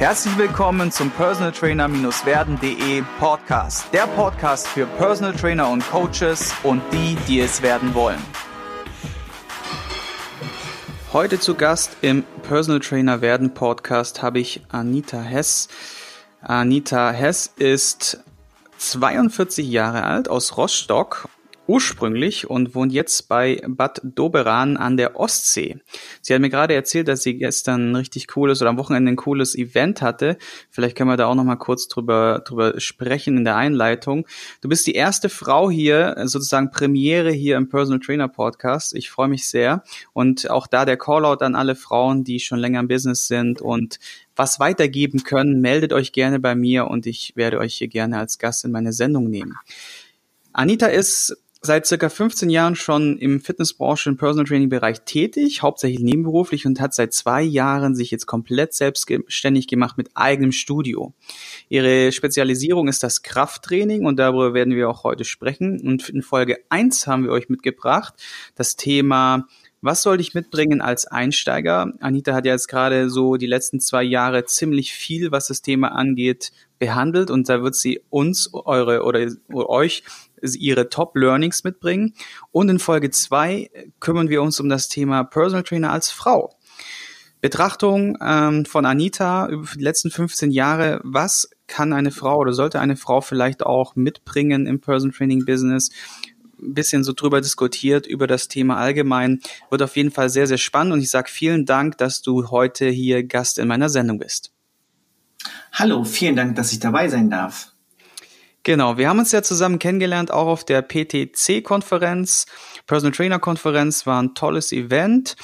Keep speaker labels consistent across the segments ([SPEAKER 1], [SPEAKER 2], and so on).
[SPEAKER 1] Herzlich willkommen zum Personal Trainer-werden.de Podcast. Der Podcast für Personal Trainer und Coaches und die, die es werden wollen. Heute zu Gast im Personal Trainer werden Podcast habe ich Anita Hess. Anita Hess ist 42 Jahre alt aus Rostock ursprünglich und wohnt jetzt bei Bad Doberan an der Ostsee. Sie hat mir gerade erzählt, dass sie gestern ein richtig cooles oder am Wochenende ein cooles Event hatte. Vielleicht können wir da auch noch mal kurz drüber, drüber sprechen in der Einleitung. Du bist die erste Frau hier, sozusagen Premiere hier im Personal Trainer Podcast. Ich freue mich sehr. Und auch da der Callout an alle Frauen, die schon länger im Business sind und was weitergeben können, meldet euch gerne bei mir und ich werde euch hier gerne als Gast in meine Sendung nehmen. Anita ist seit circa 15 Jahren schon im Fitnessbranche und Personal Training Bereich tätig, hauptsächlich nebenberuflich und hat seit zwei Jahren sich jetzt komplett selbstständig gemacht mit eigenem Studio. Ihre Spezialisierung ist das Krafttraining und darüber werden wir auch heute sprechen. Und in Folge 1 haben wir euch mitgebracht das Thema was sollte ich mitbringen als Einsteiger? Anita hat ja jetzt gerade so die letzten zwei Jahre ziemlich viel, was das Thema angeht, behandelt und da wird sie uns, eure oder euch ihre Top Learnings mitbringen. Und in Folge zwei kümmern wir uns um das Thema Personal Trainer als Frau. Betrachtung ähm, von Anita über die letzten 15 Jahre. Was kann eine Frau oder sollte eine Frau vielleicht auch mitbringen im Personal Training Business? Ein bisschen so drüber diskutiert, über das Thema allgemein. Wird auf jeden Fall sehr, sehr spannend und ich sage vielen Dank, dass du heute hier Gast in meiner Sendung bist.
[SPEAKER 2] Hallo, vielen Dank, dass ich dabei sein darf.
[SPEAKER 1] Genau, wir haben uns ja zusammen kennengelernt, auch auf der PTC-Konferenz. Personal Trainer-Konferenz war ein tolles Event,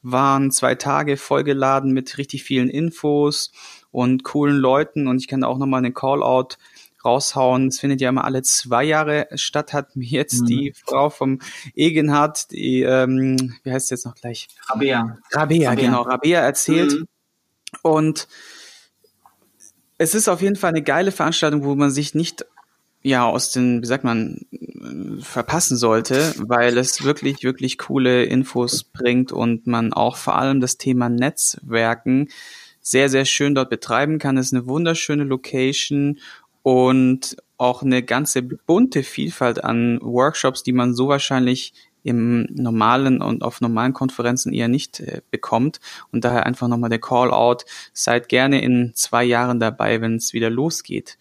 [SPEAKER 1] waren zwei Tage vollgeladen mit richtig vielen Infos und coolen Leuten und ich kann auch nochmal einen Call-out raushauen. Es findet ja immer alle zwei Jahre statt, hat mir jetzt mhm. die Frau vom Egenhard, die, ähm, wie heißt es jetzt noch gleich?
[SPEAKER 2] Rabea.
[SPEAKER 1] Rabea, Rabea. genau, Rabea erzählt. Mhm. Und es ist auf jeden Fall eine geile Veranstaltung, wo man sich nicht ja aus den, wie sagt man, verpassen sollte, weil es wirklich, wirklich coole Infos bringt und man auch vor allem das Thema Netzwerken sehr, sehr schön dort betreiben kann. Es ist eine wunderschöne Location und auch eine ganze bunte Vielfalt an Workshops, die man so wahrscheinlich im normalen und auf normalen Konferenzen eher nicht äh, bekommt. Und daher einfach nochmal der Call-out. Seid gerne in zwei Jahren dabei, wenn es wieder losgeht.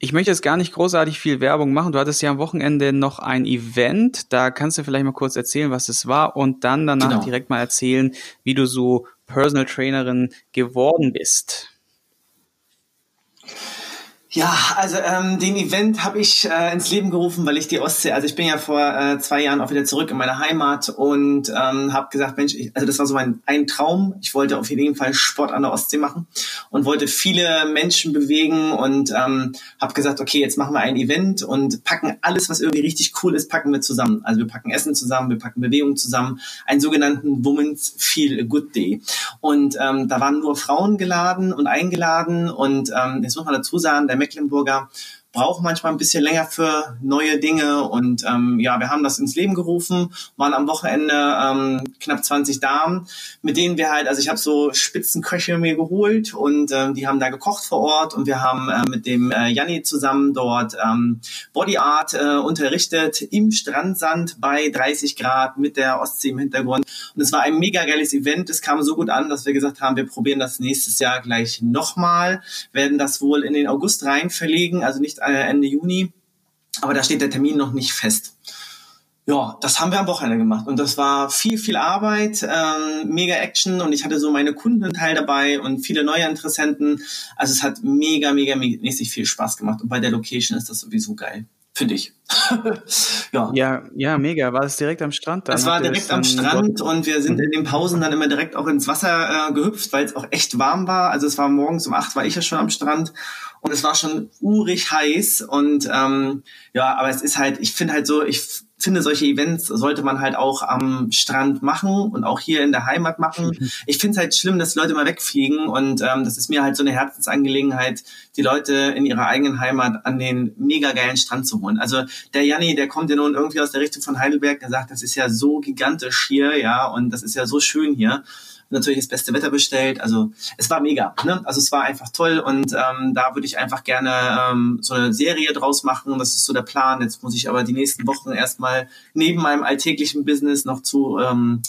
[SPEAKER 1] Ich möchte jetzt gar nicht großartig viel Werbung machen. Du hattest ja am Wochenende noch ein Event. Da kannst du vielleicht mal kurz erzählen, was es war und dann danach genau. direkt mal erzählen, wie du so Personal Trainerin geworden bist.
[SPEAKER 2] Ja, also ähm, den Event habe ich äh, ins Leben gerufen, weil ich die Ostsee, also ich bin ja vor äh, zwei Jahren auch wieder zurück in meine Heimat und ähm, habe gesagt, Mensch, ich, also das war so mein ein Traum. Ich wollte auf jeden Fall Sport an der Ostsee machen und wollte viele Menschen bewegen und ähm, habe gesagt, okay, jetzt machen wir ein Event und packen alles, was irgendwie richtig cool ist, packen wir zusammen. Also wir packen Essen zusammen, wir packen Bewegung zusammen, einen sogenannten Women's Feel Good Day. Und ähm, da waren nur Frauen geladen und eingeladen und ähm, jetzt muss man dazu sagen, der Mecklenburger braucht manchmal ein bisschen länger für neue Dinge. Und ähm, ja, wir haben das ins Leben gerufen, waren am Wochenende ähm, knapp 20 Damen, mit denen wir halt, also ich habe so Spitzenköche mir geholt und ähm, die haben da gekocht vor Ort und wir haben äh, mit dem äh, Janni zusammen dort ähm, Body Art äh, unterrichtet im Strandsand bei 30 Grad mit der Ostsee im Hintergrund. Und es war ein mega geiles Event. Es kam so gut an, dass wir gesagt haben, wir probieren das nächstes Jahr gleich nochmal, werden das wohl in den August rein verlegen, also nicht Ende Juni. Aber da steht der Termin noch nicht fest. Ja, das haben wir am Wochenende gemacht und das war viel, viel Arbeit, ähm, mega Action und ich hatte so meine Kundenteil dabei und viele neue Interessenten. Also es hat mega, mega, mäßig viel Spaß gemacht und bei der Location ist das sowieso geil finde ich.
[SPEAKER 1] ja. ja, ja, mega. War es direkt am Strand?
[SPEAKER 2] Dann es war direkt am Strand und wir sind in den Pausen dann immer direkt auch ins Wasser äh, gehüpft, weil es auch echt warm war. Also es war morgens um acht war ich ja schon am Strand und es war schon urig heiß und ähm, ja, aber es ist halt, ich finde halt so, ich finde, solche Events sollte man halt auch am Strand machen und auch hier in der Heimat machen. Mhm. Ich finde es halt schlimm, dass die Leute mal wegfliegen und ähm, das ist mir halt so eine Herzensangelegenheit, die Leute in ihrer eigenen Heimat an den mega geilen Strand zu holen. Also der Janni, der kommt ja nun irgendwie aus der Richtung von Heidelberg, der sagt, das ist ja so gigantisch hier, ja, und das ist ja so schön hier. Natürlich das beste Wetter bestellt. Also es war mega. Ne? Also es war einfach toll und ähm, da würde ich einfach gerne ähm, so eine Serie draus machen. Das ist so der Plan. Jetzt muss ich aber die nächsten Wochen erstmal neben meinem alltäglichen Business noch zu ähm,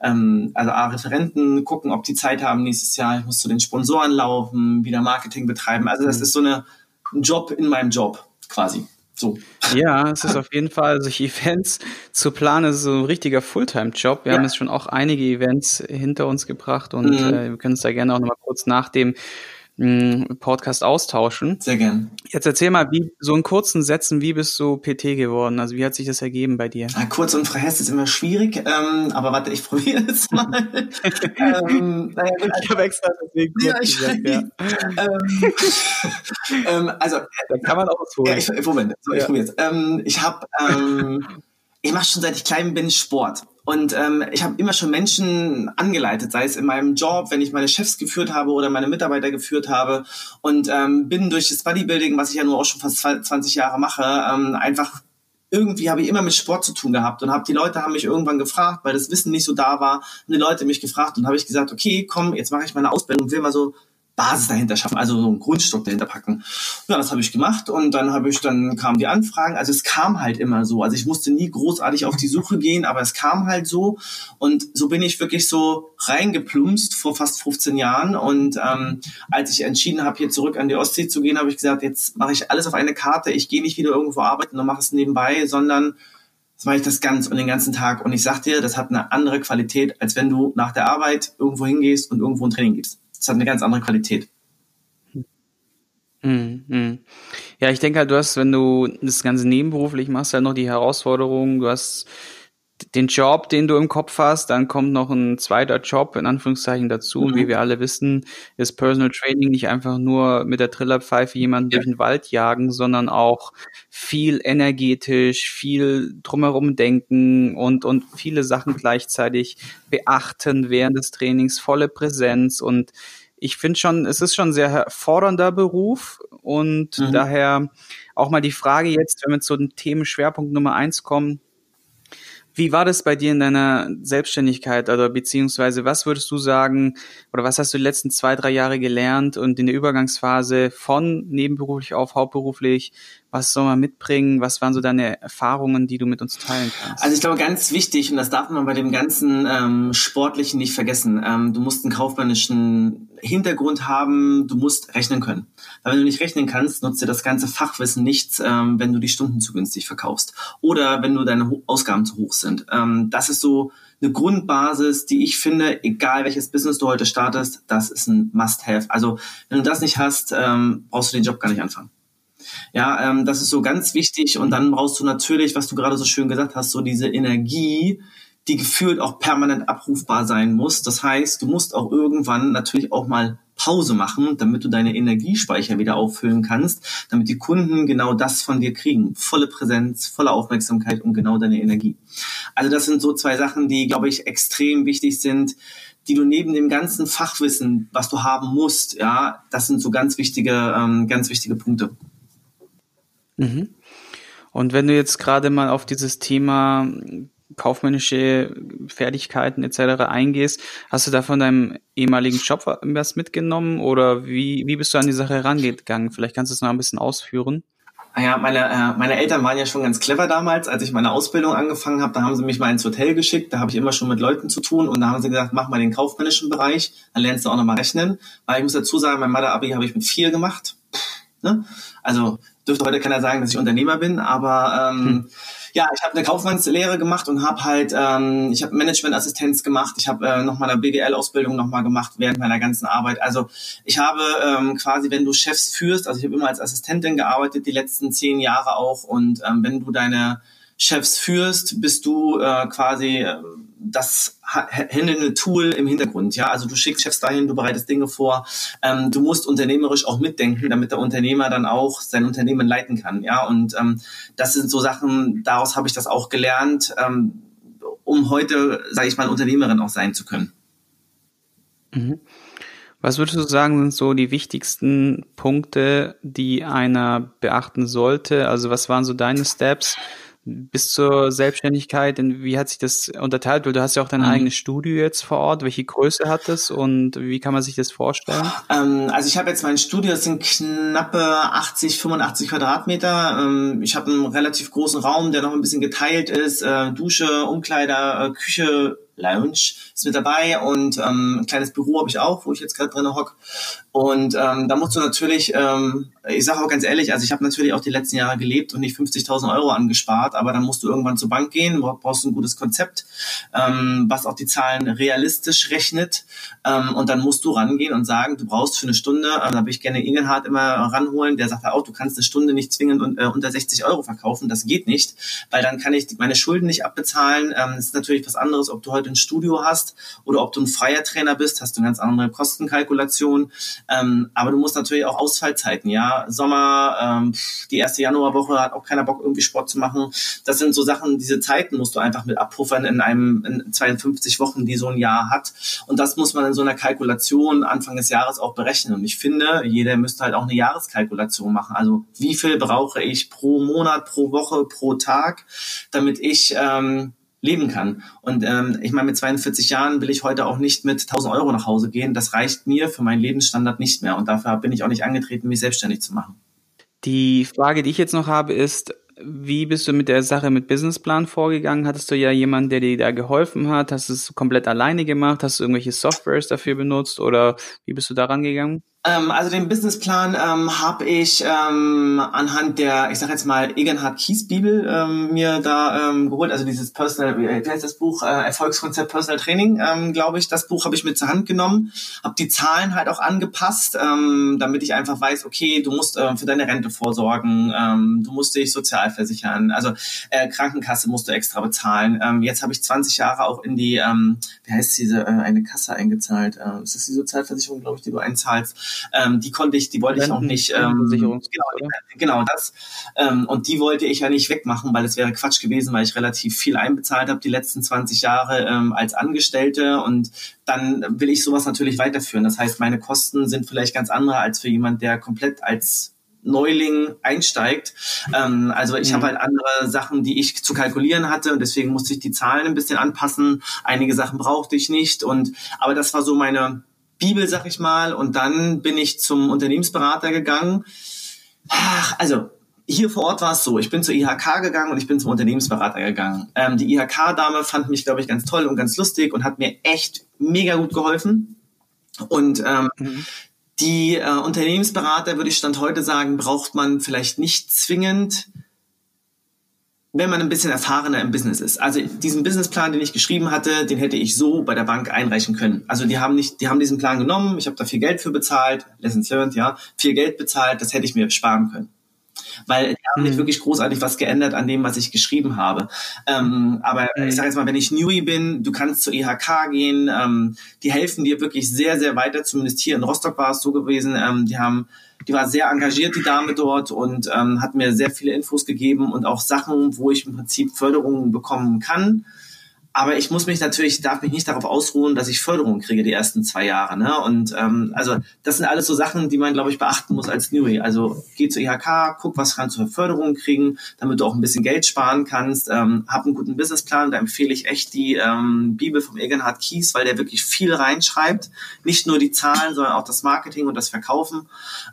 [SPEAKER 2] ähm, also A, Referenten gucken, ob die Zeit haben nächstes Jahr. Ich muss zu den Sponsoren laufen, wieder Marketing betreiben. Also das mhm. ist so eine, ein Job in meinem Job quasi. So.
[SPEAKER 1] Ja, es ist auf jeden Fall, solche Events zu planen, ist so ein richtiger Fulltime-Job. Wir ja. haben jetzt schon auch einige Events hinter uns gebracht und mhm. äh, wir können uns da gerne auch nochmal kurz nach dem Podcast austauschen.
[SPEAKER 2] Sehr gern.
[SPEAKER 1] Jetzt erzähl mal, wie so in kurzen Sätzen, wie bist du PT geworden? Also wie hat sich das ergeben bei dir?
[SPEAKER 2] Ja, kurz und verhässt ist immer schwierig, ähm, aber warte, ich probiere es mal. ähm, naja, ich habe extra deswegen ja, ich, gesagt, ja. ähm, ähm, also da kann man auch was holen. Ja, ich, Moment, so, ich ja. probiere ähm, Ich habe, ähm, ich mache schon seit ich klein bin Sport. Und ähm, ich habe immer schon Menschen angeleitet, sei es in meinem Job, wenn ich meine Chefs geführt habe oder meine Mitarbeiter geführt habe. Und ähm, bin durch das Bodybuilding, was ich ja nur auch schon fast 20 Jahre mache, ähm, einfach irgendwie habe ich immer mit Sport zu tun gehabt und habe die Leute haben mich irgendwann gefragt, weil das Wissen nicht so da war, haben die Leute mich gefragt und habe ich gesagt, okay, komm, jetzt mache ich meine Ausbildung und will mal so Basis dahinter schaffen, also so einen Grundstock dahinter packen. Ja, das habe ich gemacht und dann habe ich, dann kamen die Anfragen. Also es kam halt immer so. Also ich musste nie großartig auf die Suche gehen, aber es kam halt so und so bin ich wirklich so reingeplumpst vor fast 15 Jahren und ähm, als ich entschieden habe, hier zurück an die Ostsee zu gehen, habe ich gesagt, jetzt mache ich alles auf eine Karte. Ich gehe nicht wieder irgendwo arbeiten und mache es nebenbei, sondern das mache ich das ganz und den ganzen Tag. Und ich sag dir, das hat eine andere Qualität, als wenn du nach der Arbeit irgendwo hingehst und irgendwo ein Training gibst. Das hat eine ganz andere Qualität.
[SPEAKER 1] Mhm. Ja, ich denke halt, du hast, wenn du das Ganze nebenberuflich machst, halt noch die Herausforderung, du hast den Job, den du im Kopf hast, dann kommt noch ein zweiter Job in Anführungszeichen dazu. Mhm. Und wie mhm. wir alle wissen, ist Personal Training nicht einfach nur mit der Trillerpfeife jemanden ja. durch den Wald jagen, sondern auch viel energetisch, viel drumherum denken und, und viele Sachen gleichzeitig beachten während des Trainings, volle Präsenz und ich finde schon, es ist schon ein sehr fordernder Beruf und mhm. daher auch mal die Frage jetzt, wenn wir zu dem Themenschwerpunkt Nummer eins kommen, wie war das bei dir in deiner Selbstständigkeit oder beziehungsweise was würdest du sagen oder was hast du die letzten zwei, drei Jahre gelernt und in der Übergangsphase von nebenberuflich auf hauptberuflich? Was soll man mitbringen? Was waren so deine Erfahrungen, die du mit uns teilen kannst?
[SPEAKER 2] Also ich glaube, ganz wichtig, und das darf man bei dem ganzen ähm, Sportlichen nicht vergessen, ähm, du musst einen kaufmännischen Hintergrund haben, du musst rechnen können. Weil wenn du nicht rechnen kannst, nutzt dir das ganze Fachwissen nichts, ähm, wenn du die Stunden zu günstig verkaufst. Oder wenn du deine Ausgaben zu hoch sind. Ähm, das ist so eine Grundbasis, die ich finde, egal welches Business du heute startest, das ist ein Must-Have. Also wenn du das nicht hast, ähm, brauchst du den Job gar nicht anfangen. Ja, ähm, das ist so ganz wichtig. Und dann brauchst du natürlich, was du gerade so schön gesagt hast, so diese Energie, die gefühlt auch permanent abrufbar sein muss. Das heißt, du musst auch irgendwann natürlich auch mal Pause machen, damit du deine Energiespeicher wieder auffüllen kannst, damit die Kunden genau das von dir kriegen. Volle Präsenz, volle Aufmerksamkeit und genau deine Energie. Also das sind so zwei Sachen, die, glaube ich, extrem wichtig sind, die du neben dem ganzen Fachwissen, was du haben musst, ja, das sind so ganz wichtige, ähm, ganz wichtige Punkte.
[SPEAKER 1] Mhm. Und wenn du jetzt gerade mal auf dieses Thema kaufmännische Fertigkeiten etc. eingehst, hast du da von deinem ehemaligen Job was mitgenommen oder wie, wie bist du an die Sache herangegangen? Vielleicht kannst du es noch ein bisschen ausführen.
[SPEAKER 2] Ah ja, meine, äh, meine Eltern waren ja schon ganz clever damals, als ich meine Ausbildung angefangen habe. Da haben sie mich mal ins Hotel geschickt. Da habe ich immer schon mit Leuten zu tun. Und da haben sie gesagt, mach mal den kaufmännischen Bereich. Dann lernst du auch nochmal rechnen. Weil ich muss dazu sagen, mein Mathe-Abi habe ich mit vier gemacht. Ne? Also dürfte heute keiner sagen, dass ich Unternehmer bin, aber ähm, hm. ja, ich habe eine Kaufmannslehre gemacht und habe halt, ähm, ich habe Managementassistenz gemacht, ich habe äh, noch mal eine BWL-Ausbildung noch mal gemacht während meiner ganzen Arbeit. Also ich habe ähm, quasi, wenn du Chefs führst, also ich habe immer als Assistentin gearbeitet, die letzten zehn Jahre auch und ähm, wenn du deine Chefs führst, bist du äh, quasi äh, das handelnde Tool im Hintergrund. Ja, also du schickst Chefs dahin, du bereitest Dinge vor. Ähm, du musst unternehmerisch auch mitdenken, damit der Unternehmer dann auch sein Unternehmen leiten kann. Ja, und ähm, das sind so Sachen. Daraus habe ich das auch gelernt, ähm, um heute, sage ich mal, Unternehmerin auch sein zu können.
[SPEAKER 1] Mhm. Was würdest du sagen, sind so die wichtigsten Punkte, die einer beachten sollte? Also was waren so deine Steps? Bis zur Selbstständigkeit, wie hat sich das unterteilt? Weil du hast ja auch dein mhm. eigenes Studio jetzt vor Ort. Welche Größe hat das und wie kann man sich das vorstellen?
[SPEAKER 2] Ähm, also ich habe jetzt mein Studio, das sind knappe 80, 85 Quadratmeter. Ähm, ich habe einen relativ großen Raum, der noch ein bisschen geteilt ist. Äh, Dusche, Umkleider, äh, Küche, Lounge ist mit dabei und ähm, ein kleines Büro habe ich auch, wo ich jetzt gerade drin hock. Und ähm, da musst du natürlich, ähm, ich sage auch ganz ehrlich, also ich habe natürlich auch die letzten Jahre gelebt und nicht 50.000 Euro angespart, aber dann musst du irgendwann zur Bank gehen, brauchst ein gutes Konzept, ähm, was auch die Zahlen realistisch rechnet. Ähm, und dann musst du rangehen und sagen, du brauchst für eine Stunde, äh, da würde ich gerne Ingenhardt immer ranholen, der sagt auch, du kannst eine Stunde nicht zwingend un, äh, unter 60 Euro verkaufen, das geht nicht, weil dann kann ich meine Schulden nicht abbezahlen. Ähm, das ist natürlich was anderes, ob du heute ein Studio hast oder ob du ein freier Trainer bist, hast du eine ganz andere Kostenkalkulation. Ähm, aber du musst natürlich auch Ausfallzeiten, ja. Sommer, ähm, die erste Januarwoche hat auch keiner Bock, irgendwie Sport zu machen. Das sind so Sachen, diese Zeiten musst du einfach mit abpuffern in einem in 52 Wochen, die so ein Jahr hat. Und das muss man in so einer Kalkulation Anfang des Jahres auch berechnen. Und ich finde, jeder müsste halt auch eine Jahreskalkulation machen. Also wie viel brauche ich pro Monat, pro Woche, pro Tag, damit ich ähm, leben kann. Und ähm, ich meine, mit 42 Jahren will ich heute auch nicht mit 1000 Euro nach Hause gehen. Das reicht mir für meinen Lebensstandard nicht mehr. Und dafür bin ich auch nicht angetreten, mich selbstständig zu machen.
[SPEAKER 1] Die Frage, die ich jetzt noch habe, ist, wie bist du mit der Sache mit Businessplan vorgegangen? Hattest du ja jemanden, der dir da geholfen hat? Hast du es komplett alleine gemacht? Hast du irgendwelche Softwares dafür benutzt? Oder wie bist du daran gegangen?
[SPEAKER 2] Ähm, also den Businessplan ähm, habe ich ähm, anhand der, ich sag jetzt mal, Egenhard Kies Bibel ähm, mir da ähm, geholt. Also dieses Personal, wie heißt das Buch? Äh, Erfolgskonzept Personal Training, ähm, glaube ich. Das Buch habe ich mir zur Hand genommen, habe die Zahlen halt auch angepasst, ähm, damit ich einfach weiß, okay, du musst äh, für deine Rente vorsorgen, ähm, du musst dich sozial versichern, also äh, Krankenkasse musst du extra bezahlen. Ähm, jetzt habe ich 20 Jahre auch in die, ähm, wie heißt diese, äh, eine Kasse eingezahlt. Äh, ist das die Sozialversicherung, glaube ich, die du einzahlst? Ähm, die konnte ich, die wollte ich auch nicht. Ähm, genau, genau das. Ähm, und die wollte ich ja nicht wegmachen, weil es wäre Quatsch gewesen, weil ich relativ viel einbezahlt habe die letzten 20 Jahre ähm, als Angestellte und dann will ich sowas natürlich weiterführen. Das heißt, meine Kosten sind vielleicht ganz andere als für jemand, der komplett als Neuling einsteigt. Ähm, also ich mhm. habe halt andere Sachen, die ich zu kalkulieren hatte und deswegen musste ich die Zahlen ein bisschen anpassen. Einige Sachen brauchte ich nicht und aber das war so meine Bibel, sag ich mal. Und dann bin ich zum Unternehmensberater gegangen. Ach, also hier vor Ort war es so, ich bin zur IHK gegangen und ich bin zum Unternehmensberater gegangen. Ähm, die IHK-Dame fand mich, glaube ich, ganz toll und ganz lustig und hat mir echt mega gut geholfen. Und ähm, mhm. die äh, Unternehmensberater, würde ich Stand heute sagen, braucht man vielleicht nicht zwingend wenn man ein bisschen erfahrener im Business ist. Also diesen Businessplan, den ich geschrieben hatte, den hätte ich so bei der Bank einreichen können. Also die haben nicht, die haben diesen Plan genommen, ich habe da viel Geld für bezahlt, Lessons learned, ja, viel Geld bezahlt, das hätte ich mir sparen können. Weil die haben nicht mhm. wirklich großartig was geändert an dem, was ich geschrieben habe. Ähm, aber mhm. ich sage jetzt mal, wenn ich Newy bin, du kannst zur IHK gehen, ähm, die helfen dir wirklich sehr, sehr weiter. Zumindest hier in Rostock war es so gewesen. Ähm, die haben die war sehr engagiert, die Dame dort, und ähm, hat mir sehr viele Infos gegeben und auch Sachen, wo ich im Prinzip Förderungen bekommen kann. Aber ich muss mich natürlich, darf mich nicht darauf ausruhen, dass ich Förderung kriege die ersten zwei Jahre. Ne? Und ähm, also das sind alles so Sachen, die man, glaube ich, beachten muss als Newie. Also geh zur IHK, guck, was kannst du für Förderungen kriegen, damit du auch ein bisschen Geld sparen kannst. Ähm, hab einen guten Businessplan. Da empfehle ich echt die ähm, Bibel vom Egenhard Kies, weil der wirklich viel reinschreibt. Nicht nur die Zahlen, sondern auch das Marketing und das Verkaufen.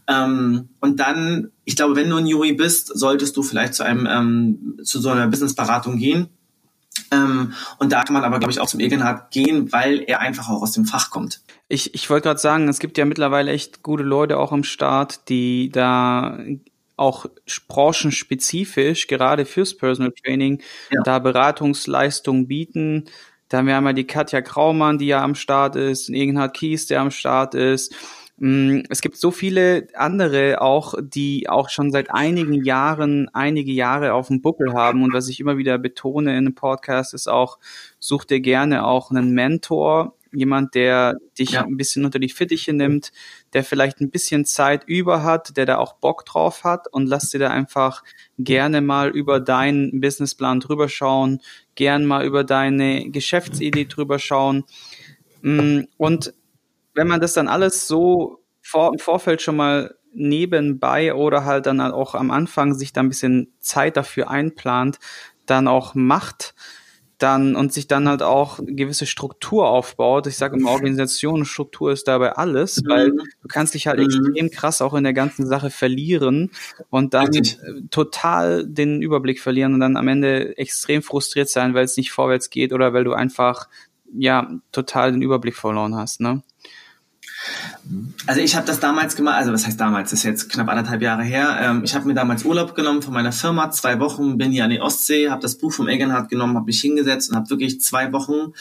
[SPEAKER 2] Ähm, und dann, ich glaube, wenn du ein Newie bist, solltest du vielleicht zu einem ähm, zu so einer Businessberatung gehen ähm, und da kann man aber, glaube ich, auch zum Egenhard gehen, weil er einfach auch aus dem Fach kommt.
[SPEAKER 1] Ich, ich wollte gerade sagen, es gibt ja mittlerweile echt gute Leute auch am Start, die da auch branchenspezifisch, gerade fürs Personal Training, ja. da Beratungsleistungen bieten. Da haben wir einmal die Katja Kraumann, die ja am Start ist, den Egenhard Kies, der am Start ist. Mm, es gibt so viele andere auch, die auch schon seit einigen Jahren, einige Jahre auf dem Buckel haben. Und was ich immer wieder betone in einem Podcast ist auch, such dir gerne auch einen Mentor, jemand, der dich ja. ein bisschen unter die Fittiche nimmt, der vielleicht ein bisschen Zeit über hat, der da auch Bock drauf hat und lass dir da einfach gerne mal über deinen Businessplan drüber schauen, gern mal über deine Geschäftsidee drüber schauen. Mm, und wenn man das dann alles so vor, im Vorfeld schon mal nebenbei oder halt dann auch am Anfang sich da ein bisschen Zeit dafür einplant, dann auch macht, dann und sich dann halt auch gewisse Struktur aufbaut. Ich sage immer, Organisation und Struktur ist dabei alles, mhm. weil du kannst dich halt mhm. extrem krass auch in der ganzen Sache verlieren und dann Richtig. total den Überblick verlieren und dann am Ende extrem frustriert sein, weil es nicht vorwärts geht oder weil du einfach ja total den Überblick verloren hast, ne?
[SPEAKER 2] Also ich habe das damals gemacht, also was heißt damals, das ist jetzt knapp anderthalb Jahre her. Ähm, ich habe mir damals Urlaub genommen von meiner Firma, zwei Wochen, bin hier an die Ostsee, habe das Buch vom Egenhard genommen, habe mich hingesetzt und habe wirklich zwei Wochen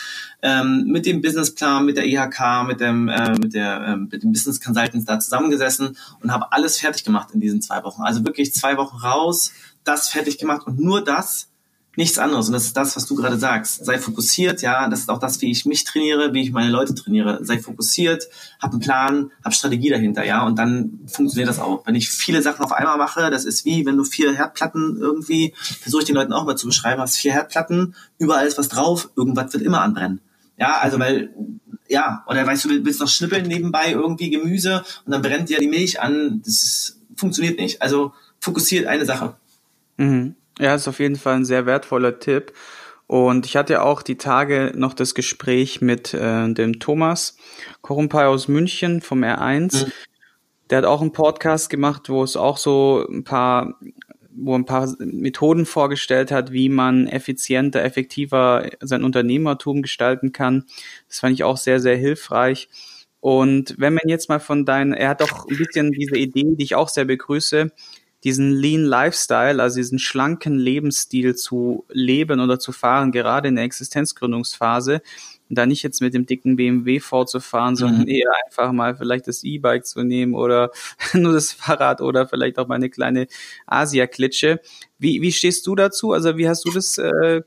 [SPEAKER 2] ähm, mit dem Businessplan, mit der IHK, mit dem, äh, mit, der, äh, mit dem Business Consultants da zusammengesessen und habe alles fertig gemacht in diesen zwei Wochen. Also wirklich zwei Wochen raus, das fertig gemacht und nur das nichts anderes. Und das ist das, was du gerade sagst. Sei fokussiert, ja. Das ist auch das, wie ich mich trainiere, wie ich meine Leute trainiere. Sei fokussiert, hab einen Plan, hab Strategie dahinter, ja. Und dann funktioniert das auch. Wenn ich viele Sachen auf einmal mache, das ist wie, wenn du vier Herdplatten irgendwie, versuche ich den Leuten auch mal zu beschreiben, hast vier Herdplatten, überall ist was drauf, irgendwas wird immer anbrennen. Ja, also weil, ja, oder weißt du, willst noch schnippeln nebenbei irgendwie Gemüse und dann brennt dir die Milch an. Das ist, funktioniert nicht. Also fokussiert eine Sache.
[SPEAKER 1] Mhm. Ja, ist auf jeden Fall ein sehr wertvoller Tipp. Und ich hatte auch die Tage noch das Gespräch mit äh, dem Thomas Korumpay aus München vom R1. Mhm. Der hat auch einen Podcast gemacht, wo es auch so ein paar, wo ein paar Methoden vorgestellt hat, wie man effizienter, effektiver sein Unternehmertum gestalten kann. Das fand ich auch sehr, sehr hilfreich. Und wenn man jetzt mal von deinen, er hat auch ein bisschen diese Idee, die ich auch sehr begrüße, diesen Lean Lifestyle, also diesen schlanken Lebensstil zu leben oder zu fahren, gerade in der Existenzgründungsphase. Und da nicht jetzt mit dem dicken BMW vorzufahren, sondern mhm. eher einfach mal vielleicht das E-Bike zu nehmen oder nur das Fahrrad oder vielleicht auch mal eine kleine Asia-Klitsche. Wie, wie stehst du dazu? Also wie hast du das äh,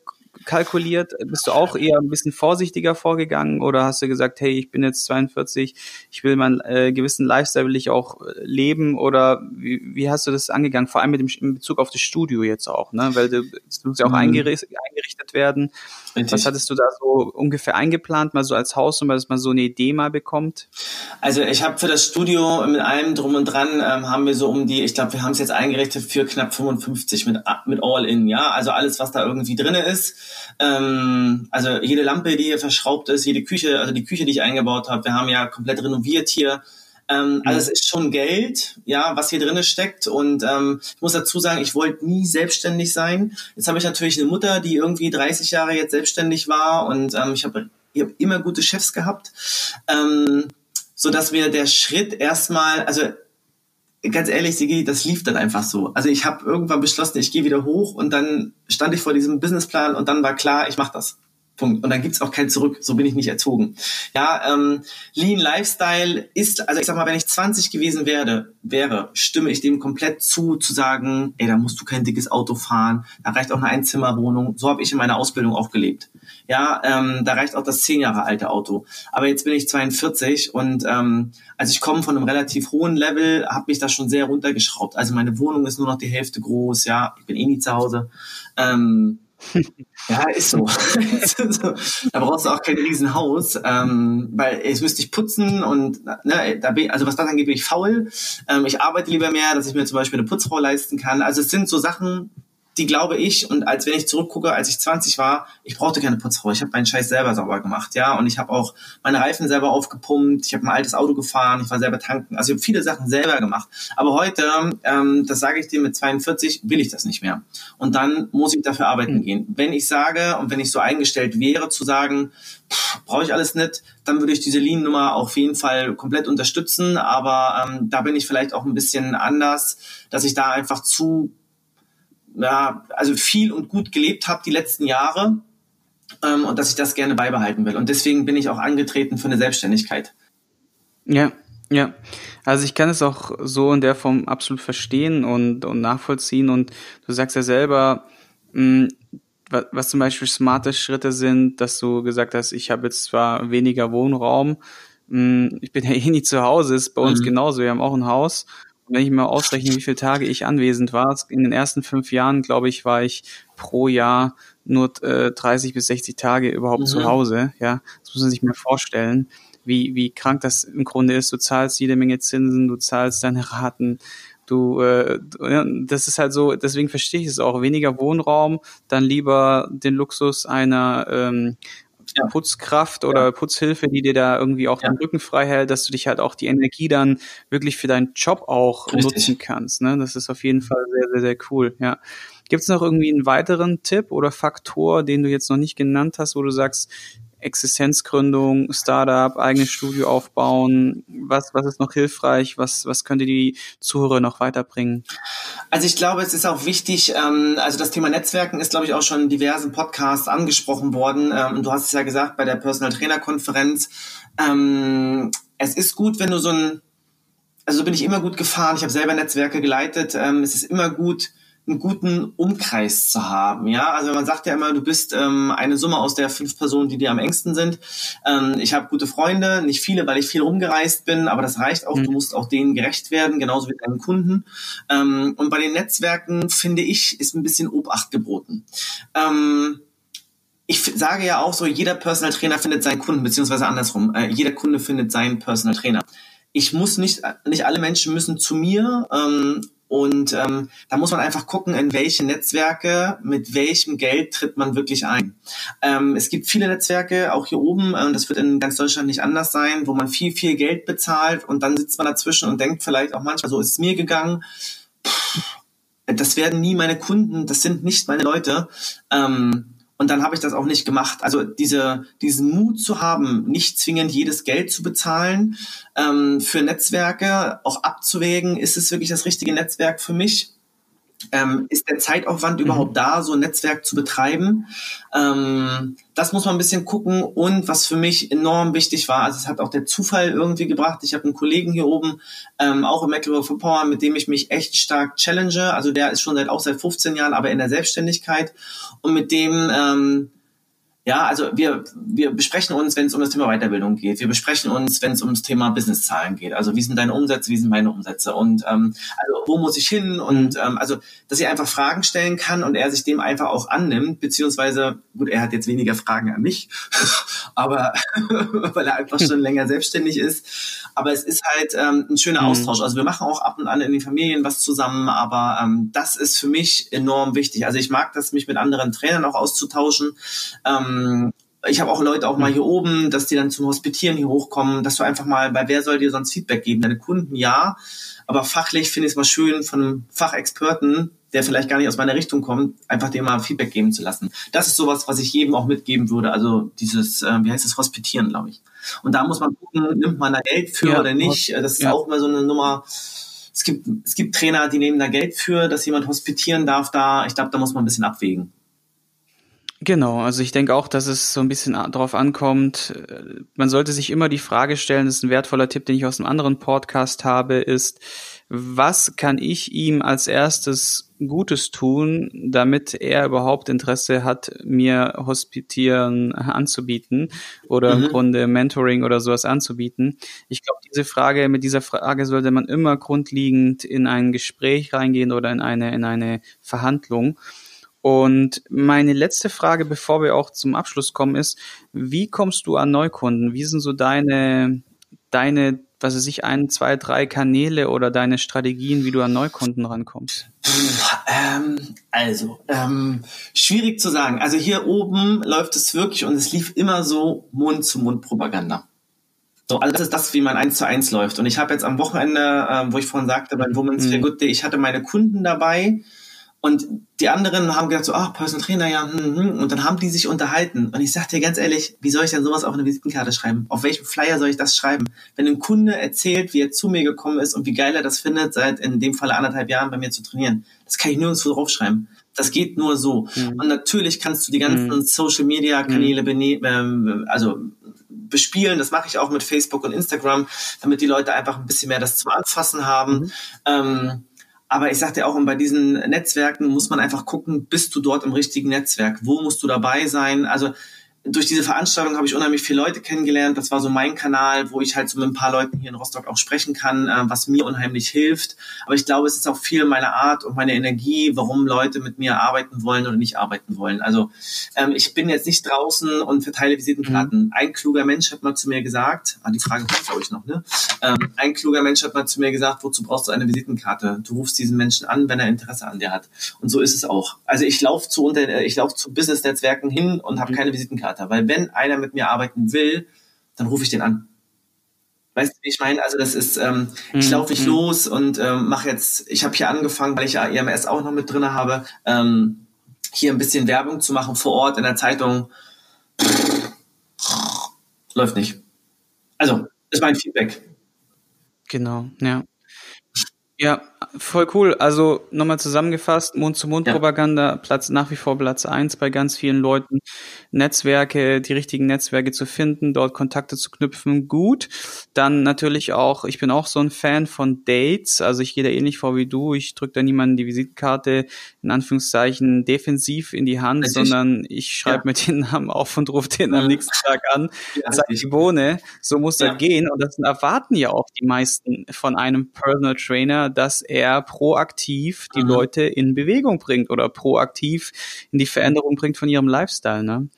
[SPEAKER 1] kalkuliert? Bist du auch eher ein bisschen vorsichtiger vorgegangen oder hast du gesagt, hey, ich bin jetzt 42, ich will meinen äh, gewissen Lifestyle will ich auch äh, leben oder wie, wie hast du das angegangen? Vor allem mit dem in Bezug auf das Studio jetzt auch, ne? Weil du, das muss ja auch mhm. eingerichtet, eingerichtet werden. Richtig. Was hattest du da so ungefähr eingeplant, mal so als Hausnummer, dass man so eine Idee mal bekommt?
[SPEAKER 2] Also ich habe für das Studio mit allem drum und dran ähm, haben wir so um die, ich glaube, wir haben es jetzt eingerichtet für knapp 55 mit mit All-in, ja, also alles, was da irgendwie drinne ist. Ähm, also jede Lampe, die hier verschraubt ist, jede Küche, also die Küche, die ich eingebaut habe, wir haben ja komplett renoviert hier. Ähm, also es ist schon Geld, ja, was hier drinne steckt. Und ähm, ich muss dazu sagen, ich wollte nie selbstständig sein. Jetzt habe ich natürlich eine Mutter, die irgendwie 30 Jahre jetzt selbstständig war und ähm, ich habe ich hab immer gute Chefs gehabt, ähm, so dass mir der Schritt erstmal, also ganz ehrlich, Sigi, das lief dann einfach so. Also ich habe irgendwann beschlossen, ich gehe wieder hoch und dann stand ich vor diesem Businessplan und dann war klar, ich mache das. Punkt. Und dann gibt's auch kein Zurück. So bin ich nicht erzogen. Ja, ähm, Lean Lifestyle ist, also ich sag mal, wenn ich 20 gewesen werde, wäre, stimme ich dem komplett zu, zu sagen, ey, da musst du kein dickes Auto fahren, da reicht auch eine Einzimmerwohnung. So habe ich in meiner Ausbildung auch gelebt. Ja, ähm, da reicht auch das zehn Jahre alte Auto. Aber jetzt bin ich 42 und ähm, also ich komme von einem relativ hohen Level, habe mich da schon sehr runtergeschraubt. Also meine Wohnung ist nur noch die Hälfte groß, ja, ich bin eh nie zu Hause. Ähm, ja, ist so. da brauchst du auch kein Riesenhaus, ähm, weil es müsste ich putzen und ne, da bin, also was das angeht, bin ich faul. Ähm, ich arbeite lieber mehr, dass ich mir zum Beispiel eine Putzfrau leisten kann. Also es sind so Sachen, die glaube ich, und als wenn ich zurückgucke, als ich 20 war, ich brauchte keine Putzfrau. Ich habe meinen Scheiß selber sauber gemacht, ja. Und ich habe auch meine Reifen selber aufgepumpt, ich habe ein altes Auto gefahren, ich war selber tanken. Also ich habe viele Sachen selber gemacht. Aber heute, ähm, das sage ich dir, mit 42 will ich das nicht mehr. Und dann muss ich dafür arbeiten mhm. gehen. Wenn ich sage und wenn ich so eingestellt wäre, zu sagen, brauche ich alles nicht, dann würde ich diese Lean-Nummer auf jeden Fall komplett unterstützen. Aber ähm, da bin ich vielleicht auch ein bisschen anders, dass ich da einfach zu ja, also viel und gut gelebt habe die letzten Jahre ähm, und dass ich das gerne beibehalten will. Und deswegen bin ich auch angetreten für eine Selbstständigkeit.
[SPEAKER 1] Ja, ja. Also ich kann es auch so in der Form absolut verstehen und, und nachvollziehen. Und du sagst ja selber, mh, was, was zum Beispiel smarte Schritte sind, dass du gesagt hast, ich habe jetzt zwar weniger Wohnraum, mh, ich bin ja eh nie zu Hause, ist bei uns mhm. genauso. Wir haben auch ein Haus wenn ich mal ausrechne, wie viele Tage ich anwesend war, in den ersten fünf Jahren, glaube ich, war ich pro Jahr nur äh, 30 bis 60 Tage überhaupt mhm. zu Hause. Ja, das muss man sich mal vorstellen, wie, wie krank das im Grunde ist. Du zahlst jede Menge Zinsen, du zahlst deine Raten Du, äh, das ist halt so, deswegen verstehe ich es auch. Weniger Wohnraum, dann lieber den Luxus einer ähm, ja. Putzkraft oder ja. Putzhilfe, die dir da irgendwie auch ja. den Rücken frei hält, dass du dich halt auch die Energie dann wirklich für deinen Job auch Richtig. nutzen kannst. Ne? Das ist auf jeden Fall sehr, sehr, sehr cool. Ja. Gibt es noch irgendwie einen weiteren Tipp oder Faktor, den du jetzt noch nicht genannt hast, wo du sagst, Existenzgründung, Startup, eigenes Studio aufbauen? Was, was ist noch hilfreich? Was, was könnte die Zuhörer noch weiterbringen?
[SPEAKER 2] Also ich glaube, es ist auch wichtig, ähm, also das Thema Netzwerken ist, glaube ich, auch schon in diversen Podcasts angesprochen worden. Ähm, du hast es ja gesagt bei der Personal Trainer Konferenz. Ähm, es ist gut, wenn du so ein, also so bin ich immer gut gefahren. Ich habe selber Netzwerke geleitet. Ähm, es ist immer gut, einen guten Umkreis zu haben. Ja, also man sagt ja immer, du bist ähm, eine Summe aus der fünf Personen, die dir am engsten sind. Ähm, ich habe gute Freunde, nicht viele, weil ich viel rumgereist bin, aber das reicht auch. Mhm. Du musst auch denen gerecht werden, genauso wie deinen Kunden. Ähm, und bei den Netzwerken finde ich ist ein bisschen Obacht geboten. Ähm, ich sage ja auch so, jeder Personal Trainer findet seinen Kunden, beziehungsweise andersrum, äh, jeder Kunde findet seinen Personal Trainer. Ich muss nicht, nicht alle Menschen müssen zu mir ähm, und ähm, da muss man einfach gucken, in welche Netzwerke, mit welchem Geld tritt man wirklich ein. Ähm, es gibt viele Netzwerke, auch hier oben, äh, das wird in ganz Deutschland nicht anders sein, wo man viel, viel Geld bezahlt und dann sitzt man dazwischen und denkt vielleicht auch manchmal, so ist es mir gegangen. Puh, das werden nie meine Kunden, das sind nicht meine Leute. Ähm, und dann habe ich das auch nicht gemacht. Also diese, diesen Mut zu haben, nicht zwingend jedes Geld zu bezahlen, ähm, für Netzwerke auch abzuwägen, ist es wirklich das richtige Netzwerk für mich? Ähm, ist der Zeitaufwand mhm. überhaupt da, so ein Netzwerk zu betreiben? Ähm, das muss man ein bisschen gucken. Und was für mich enorm wichtig war, also es hat auch der Zufall irgendwie gebracht. Ich habe einen Kollegen hier oben, ähm, auch in Mecklenburg-Vorpommern, mit dem ich mich echt stark challenge. Also der ist schon seit auch seit 15 Jahren, aber in der Selbstständigkeit. Und mit dem ähm, ja, also wir, wir besprechen uns, wenn es um das Thema Weiterbildung geht. Wir besprechen uns, wenn es ums Thema Businesszahlen geht. Also wie sind deine Umsätze, wie sind meine Umsätze und ähm, also wo muss ich hin? Und mhm. ähm, also, dass ich einfach Fragen stellen kann und er sich dem einfach auch annimmt, beziehungsweise, gut, er hat jetzt weniger Fragen an mich, aber weil er einfach schon länger selbstständig ist. Aber es ist halt ähm, ein schöner mhm. Austausch. Also wir machen auch ab und an in den Familien was zusammen, aber ähm, das ist für mich enorm wichtig. Also ich mag das, mich mit anderen Trainern auch auszutauschen. Ähm, ähm, ich habe auch Leute auch mal hier oben, dass die dann zum Hospitieren hier hochkommen, dass du einfach mal, bei wer soll dir sonst Feedback geben? Deine Kunden ja, aber fachlich finde ich es mal schön, von einem Fachexperten, der vielleicht gar nicht aus meiner Richtung kommt, einfach dem mal Feedback geben zu lassen. Das ist sowas, was ich jedem auch mitgeben würde. Also dieses, äh, wie heißt das, Hospitieren, glaube ich. Und da muss man gucken, nimmt man da Geld für ja, oder nicht. Das ist ja. auch immer so eine Nummer. Es gibt, es gibt Trainer, die nehmen da Geld für, dass jemand hospitieren darf da. Ich glaube, da muss man ein bisschen abwägen.
[SPEAKER 1] Genau, also ich denke auch, dass es so ein bisschen darauf ankommt. Äh, man sollte sich immer die Frage stellen, das ist ein wertvoller Tipp, den ich aus einem anderen Podcast habe, ist, was kann ich ihm als erstes Gutes tun, damit er überhaupt Interesse hat, mir Hospitieren anzubieten oder mhm. im Grunde Mentoring oder sowas anzubieten. Ich glaube, diese Frage, mit dieser Frage sollte man immer grundlegend in ein Gespräch reingehen oder in eine, in eine Verhandlung. Und meine letzte Frage, bevor wir auch zum Abschluss kommen, ist, wie kommst du an Neukunden? Wie sind so deine, deine, was weiß ich, ein, zwei, drei Kanäle oder deine Strategien, wie du an Neukunden rankommst?
[SPEAKER 2] Ähm, also, ähm, schwierig zu sagen. Also hier oben läuft es wirklich und es lief immer so Mund-zu-Mund-Propaganda. So, also das ist das, wie man eins zu eins läuft. Und ich habe jetzt am Wochenende, ähm, wo ich vorhin sagte, beim Women's mhm. Feel Good Day, ich hatte meine Kunden dabei, und die anderen haben gedacht so, ach, Personal Trainer, ja, hm, hm. und dann haben die sich unterhalten. Und ich sagte dir ganz ehrlich, wie soll ich denn sowas auf eine Visitenkarte schreiben? Auf welchem Flyer soll ich das schreiben? Wenn ein Kunde erzählt, wie er zu mir gekommen ist und wie geil er das findet, seit in dem Falle anderthalb Jahren bei mir zu trainieren, das kann ich nirgendwo draufschreiben. Das geht nur so. Mhm. Und natürlich kannst du die ganzen mhm. Social Media Kanäle mhm. ähm, also bespielen. Das mache ich auch mit Facebook und Instagram, damit die Leute einfach ein bisschen mehr das zum Anfassen haben. Mhm. Ähm, aber ich sagte auch, und bei diesen Netzwerken muss man einfach gucken, bist du dort im richtigen Netzwerk? Wo musst du dabei sein? Also durch diese Veranstaltung habe ich unheimlich viele Leute kennengelernt. Das war so mein Kanal, wo ich halt so mit ein paar Leuten hier in Rostock auch sprechen kann, äh, was mir unheimlich hilft. Aber ich glaube, es ist auch viel meine Art und meine Energie, warum Leute mit mir arbeiten wollen oder nicht arbeiten wollen. Also ähm, ich bin jetzt nicht draußen und verteile Visitenkarten. Mhm. Ein kluger Mensch hat mal zu mir gesagt, ah, die Frage kommt glaube ich noch, ne? Ähm, ein kluger Mensch hat mal zu mir gesagt, wozu brauchst du eine Visitenkarte? Du rufst diesen Menschen an, wenn er Interesse an dir hat. Und so ist es auch. Also ich laufe zu unter, ich laufe zu Business-Netzwerken hin und habe mhm. keine Visitenkarte, weil wenn einer mit mir arbeiten will, dann rufe ich den an. Weißt du, wie ich meine? Also das ist, ähm, ich mhm. laufe nicht mhm. los und ähm, mache jetzt, ich habe hier angefangen, weil ich ja EMS auch noch mit drin habe, ähm, hier ein bisschen Werbung zu machen vor Ort in der Zeitung. Läuft nicht. Also, ist mein Feedback.
[SPEAKER 1] Genau, ja. Ja, voll cool. Also nochmal zusammengefasst, Mund-zu-Mund-Propaganda, Platz nach wie vor Platz eins bei ganz vielen Leuten. Netzwerke, die richtigen Netzwerke zu finden, dort Kontakte zu knüpfen, gut. Dann natürlich auch, ich bin auch so ein Fan von Dates, also ich gehe da ähnlich vor wie du. Ich drücke da niemanden die Visitenkarte in Anführungszeichen defensiv in die Hand, Richtig? sondern ich schreibe ja. mir den Namen auf und rufe den am nächsten Tag an, ja, sage ich wohne. So muss ja. das gehen. Und das erwarten ja auch die meisten von einem Personal Trainer dass er proaktiv die mhm. Leute in Bewegung bringt oder proaktiv in die Veränderung bringt von ihrem Lifestyle. Ne?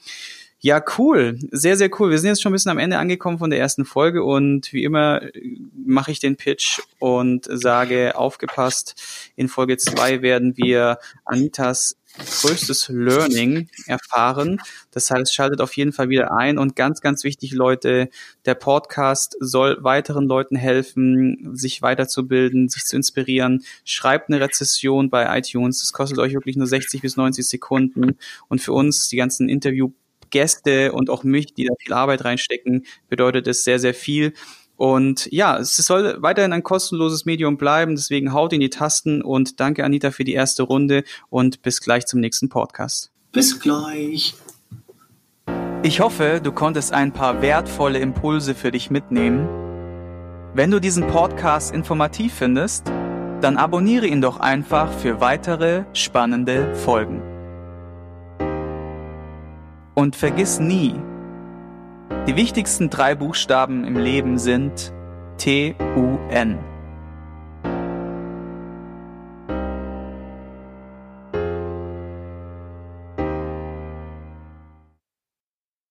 [SPEAKER 1] Ja, cool. Sehr, sehr cool. Wir sind jetzt schon ein bisschen am Ende angekommen von der ersten Folge und wie immer äh, mache ich den Pitch und sage, aufgepasst, in Folge zwei werden wir Anitas größtes Learning erfahren. Das heißt, schaltet auf jeden Fall wieder ein und ganz, ganz wichtig, Leute, der Podcast soll weiteren Leuten helfen, sich weiterzubilden, sich zu inspirieren. Schreibt eine Rezession bei iTunes. Das kostet euch wirklich nur 60 bis 90 Sekunden und für uns die ganzen Interview Gäste und auch mich, die da viel Arbeit reinstecken, bedeutet es sehr, sehr viel. Und ja, es soll weiterhin ein kostenloses Medium bleiben, deswegen haut in die Tasten und danke Anita für die erste Runde und bis gleich zum nächsten Podcast.
[SPEAKER 2] Bis gleich.
[SPEAKER 1] Ich hoffe, du konntest ein paar wertvolle Impulse für dich mitnehmen. Wenn du diesen Podcast informativ findest, dann abonniere ihn doch einfach für weitere spannende Folgen. Und vergiss nie, die wichtigsten drei Buchstaben im Leben sind T-U-N.